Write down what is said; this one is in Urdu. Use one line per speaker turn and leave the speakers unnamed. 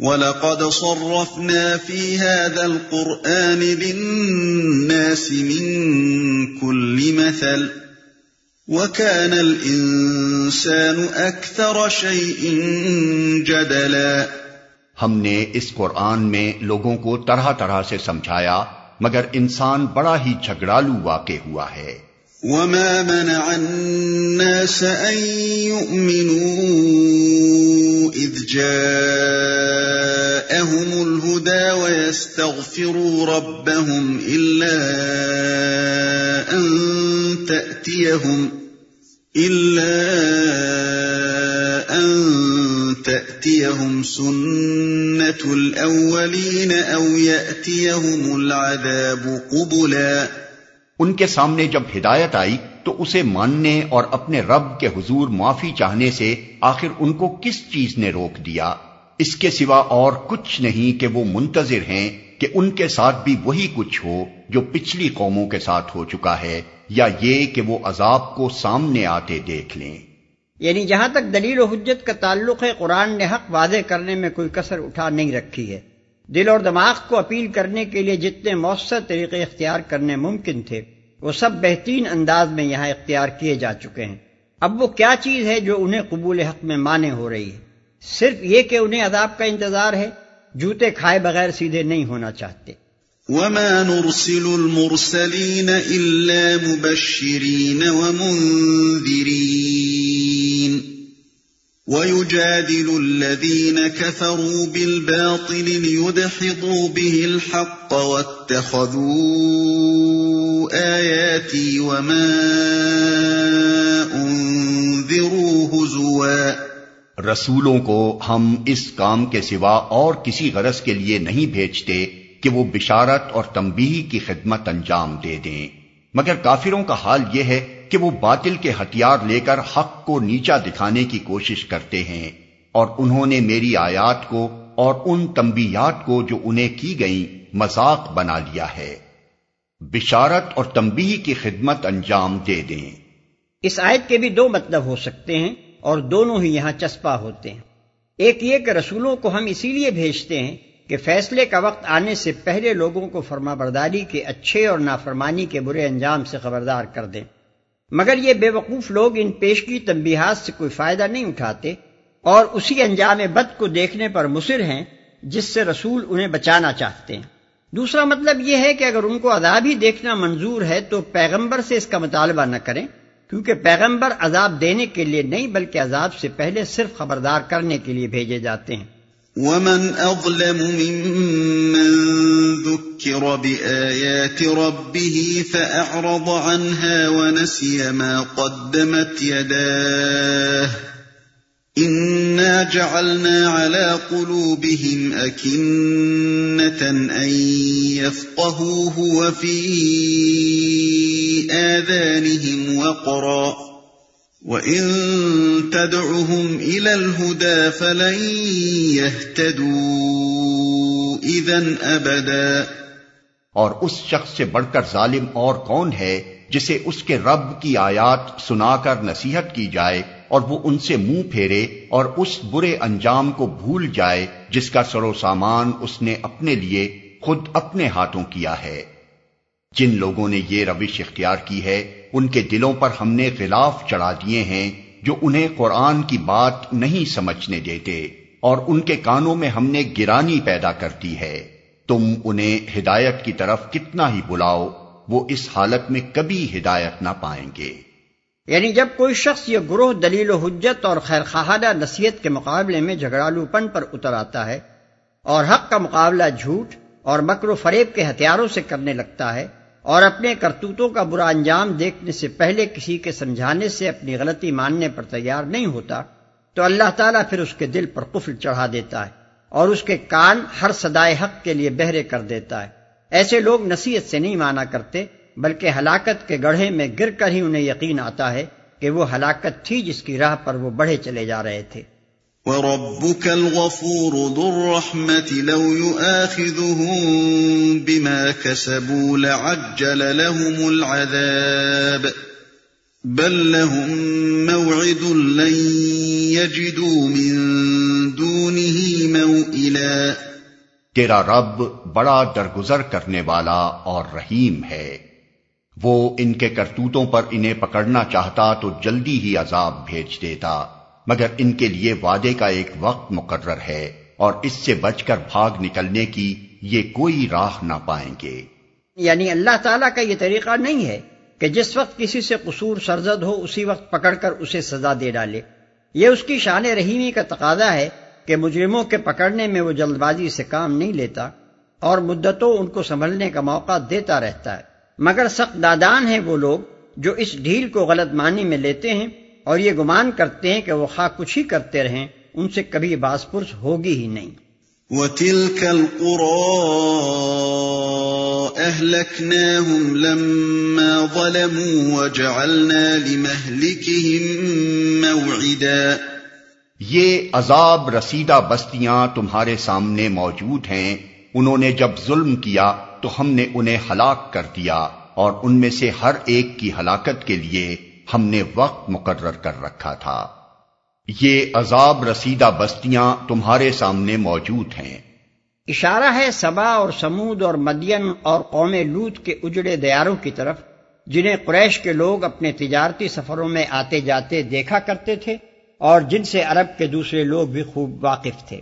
وَلَقَدْ صَرَّفْنَا فِي هَذَا الْقُرْآنِ لِلنَّاسِ مِنْ كُلِّ مَثَلٍ وَكَانَ الْإِنسَانُ أَكْثَرَ شَيْءٍ جَدَلًا
ہم نے اس قرآن میں لوگوں کو طرح طرح سے سمجھایا مگر انسان بڑا ہی جھگڑالو واقع ہوا ہے۔
وما منع الناس ان يؤمنوا اذ جاءهم الهدى ويستغفروا ربهم الا ان تاتيهم الا ان تاتيهم سنه الاولين او ياتيهم العذاب قبلا
ان کے سامنے جب ہدایت آئی تو اسے ماننے اور اپنے رب کے حضور معافی چاہنے سے آخر ان کو کس چیز نے روک دیا؟ اس کے سوا اور کچھ نہیں کہ وہ منتظر ہیں کہ ان کے ساتھ بھی وہی کچھ ہو جو پچھلی قوموں کے ساتھ ہو چکا ہے، یا یہ کہ وہ عذاب کو سامنے آتے دیکھ لیں۔
یعنی جہاں تک دلیل و حجت کا تعلق ہے، قرآن نے حق واضح کرنے میں کوئی کسر اٹھا نہیں رکھی ہے۔ دل اور دماغ کو اپیل کرنے کے لیے جتنے مؤثر طریقے اختیار کرنے ممکن تھے، وہ سب بہترین انداز میں یہاں اختیار کیے جا چکے ہیں۔ اب وہ کیا چیز ہے جو انہیں قبول حق میں مانے ہو رہی ہے؟ صرف یہ کہ انہیں عذاب کا انتظار ہے، جوتے کھائے بغیر سیدھے نہیں ہونا چاہتے۔
وما نرسل المرسلين إلا مبشرين ومنذرين ويجادل الذين كفروا بالباطل ليدحضوا به الحق واتخذوا آياتي وما انذروا هزوا
رسولوں کو ہم اس کام کے سوا اور کسی غرض کے لیے نہیں بھیجتے کہ وہ بشارت اور تنبیہ کی خدمت انجام دے دیں۔ مگر کافروں کا حال یہ ہے کہ وہ باطل کے ہتھیار لے کر حق کو نیچا دکھانے کی کوشش کرتے ہیں اور انہوں نے میری آیات کو اور ان تنبیات کو جو انہیں کی گئیں مذاق بنا لیا ہے۔ بشارت اور تنبیہ کی خدمت انجام دے دیں۔
اس آیت کے بھی دو مطلب ہو سکتے ہیں۔ اور دونوں ہی یہاں چسپا ہوتے ہیں۔ ایک یہ کہ رسولوں کو ہم اسی لیے بھیجتے ہیں کہ فیصلے کا وقت آنے سے پہلے لوگوں کو فرما برداری کے اچھے اور نافرمانی کے برے انجام سے خبردار کر دیں۔ مگر یہ بے وقوف لوگ ان پیشگی تنبیہات سے کوئی فائدہ نہیں اٹھاتے اور اسی انجام بد کو دیکھنے پر مصر ہیں جس سے رسول انہیں بچانا چاہتے ہیں۔ دوسرا مطلب یہ ہے کہ اگر ان کو عذاب ہی دیکھنا منظور ہے تو پیغمبر سے اس کا مطالبہ نہ کریں۔ کیونکہ پیغمبر عذاب دینے کے لیے نہیں بلکہ عذاب سے پہلے صرف خبردار کرنے کے لیے بھیجے جاتے ہیں۔
ومن اظلم ممن ذكر بآيات ربه فأعرض عنها ونسي ما قدمت يداه إنا جعلنا على قلوبهم أكنة أن يفقهوه وفي آذانهم وقرا. وَإِن تَدْعُهُمْ إِلَى الْهُدَى فَلَن يَهْتَدُوا إِذًا أَبَدًا.
اور اس شخص سے بڑھ کر ظالم اور کون ہے جسے اس کے رب کی آیات سنا کر نصیحت کی جائے اور وہ ان سے منہ پھیرے اور اس برے انجام کو بھول جائے جس کا سرو سامان اس نے اپنے لیے خود اپنے ہاتھوں کیا ہے؟ جن لوگوں نے یہ روش اختیار کی ہے، ان کے دلوں پر ہم نے غلاف چڑھا دیے ہیں جو انہیں قرآن کی بات نہیں سمجھنے دیتے، اور ان کے کانوں میں ہم نے گرانی پیدا کر دی ہے۔ تم انہیں ہدایت کی طرف کتنا ہی بلاؤ، وہ اس حالت میں کبھی ہدایت نہ پائیں گے۔
یعنی جب کوئی شخص یہ گروہ، دلیل و حجت اور خیر خواہدہ نصیحت کے مقابلے میں جھگڑالو پن پر اتر آتا ہے اور حق کا مقابلہ جھوٹ اور مکر و فریب کے ہتھیاروں سے کرنے لگتا ہے اور اپنے کرتوتوں کا برا انجام دیکھنے سے پہلے کسی کے سمجھانے سے اپنی غلطی ماننے پر تیار نہیں ہوتا، تو اللہ تعالیٰ پھر اس کے دل پر قفل چڑھا دیتا ہے اور اس کے کان ہر صدائے حق کے لیے بہرے کر دیتا ہے۔ ایسے لوگ نصیحت سے نہیں مانا کرتے، بلکہ ہلاکت کے گڑھے میں گر کر ہی انہیں یقین آتا ہے کہ وہ ہلاکت تھی جس کی راہ پر وہ بڑھے چلے جا رہے تھے۔
وَرَبُّكَ الْغَفُورُ ذُو الرَّحْمَةِ لَوْ يُؤَاخِذُهُم بِمَا كَسَبُوا لَعَجَّلَ لَهُمُ الْعَذَابَ. بَل لَّهُم مَّوْعِدٌ لَّن يَجِدُوا مِن دُونِهِ مَوْعِدًا
تیرا رب بڑا درگزر کرنے والا اور رحیم ہے. وہ ان کے کرتوتوں پر انہیں پکڑنا چاہتا تو جلدی ہی عذاب بھیج دیتا۔ مگر ان کے لیے وعدے کا ایک وقت مقرر ہے اور اس سے بچ کر بھاگ نکلنے کی یہ کوئی راہ نہ پائیں گے۔
یعنی اللہ تعالیٰ کا یہ طریقہ نہیں ہے کہ جس وقت کسی سے قصور سرزد ہو، اسی وقت پکڑ کر اسے سزا دے ڈالے۔ یہ اس کی شان رحیمی کا تقاضا ہے کہ مجرموں کے پکڑنے میں وہ جلد بازی سے کام نہیں لیتا اور مدتوں ان کو سنبھلنے کا موقع دیتا رہتا ہے۔ مگر سخت دادان ہیں وہ لوگ جو اس ڈھیل کو غلط معنی میں لیتے ہیں اور یہ گمان کرتے ہیں کہ وہ خواہ کچھ ہی کرتے رہیں ان سے کبھی باس پرس ہوگی ہی نہیں۔
وَتِلْكَ الْقُرَىٰ أَهْلَكْنَاهُمْ لَمَّا ظَلَمُوا وَجَعَلْنَا لِمَهْلِكِهِمْ مَوْعِدًا۔
یہ عذاب رسیدہ بستیاں تمہارے سامنے موجود ہیں۔ انہوں نے جب ظلم کیا تو ہم نے انہیں ہلاک کر دیا اور ان میں سے ہر ایک کی ہلاکت کے لیے ہم نے وقت مقرر کر رکھا تھا۔ یہ عذاب رسیدہ بستیاں تمہارے سامنے موجود ہیں۔
اشارہ ہے سبا اور سمود اور مدین اور قوم لوت کے اجڑے دیاروں کی طرف، جنہیں قریش کے لوگ اپنے تجارتی سفروں میں آتے جاتے دیکھا کرتے تھے اور جن سے عرب کے دوسرے لوگ بھی خوب واقف تھے۔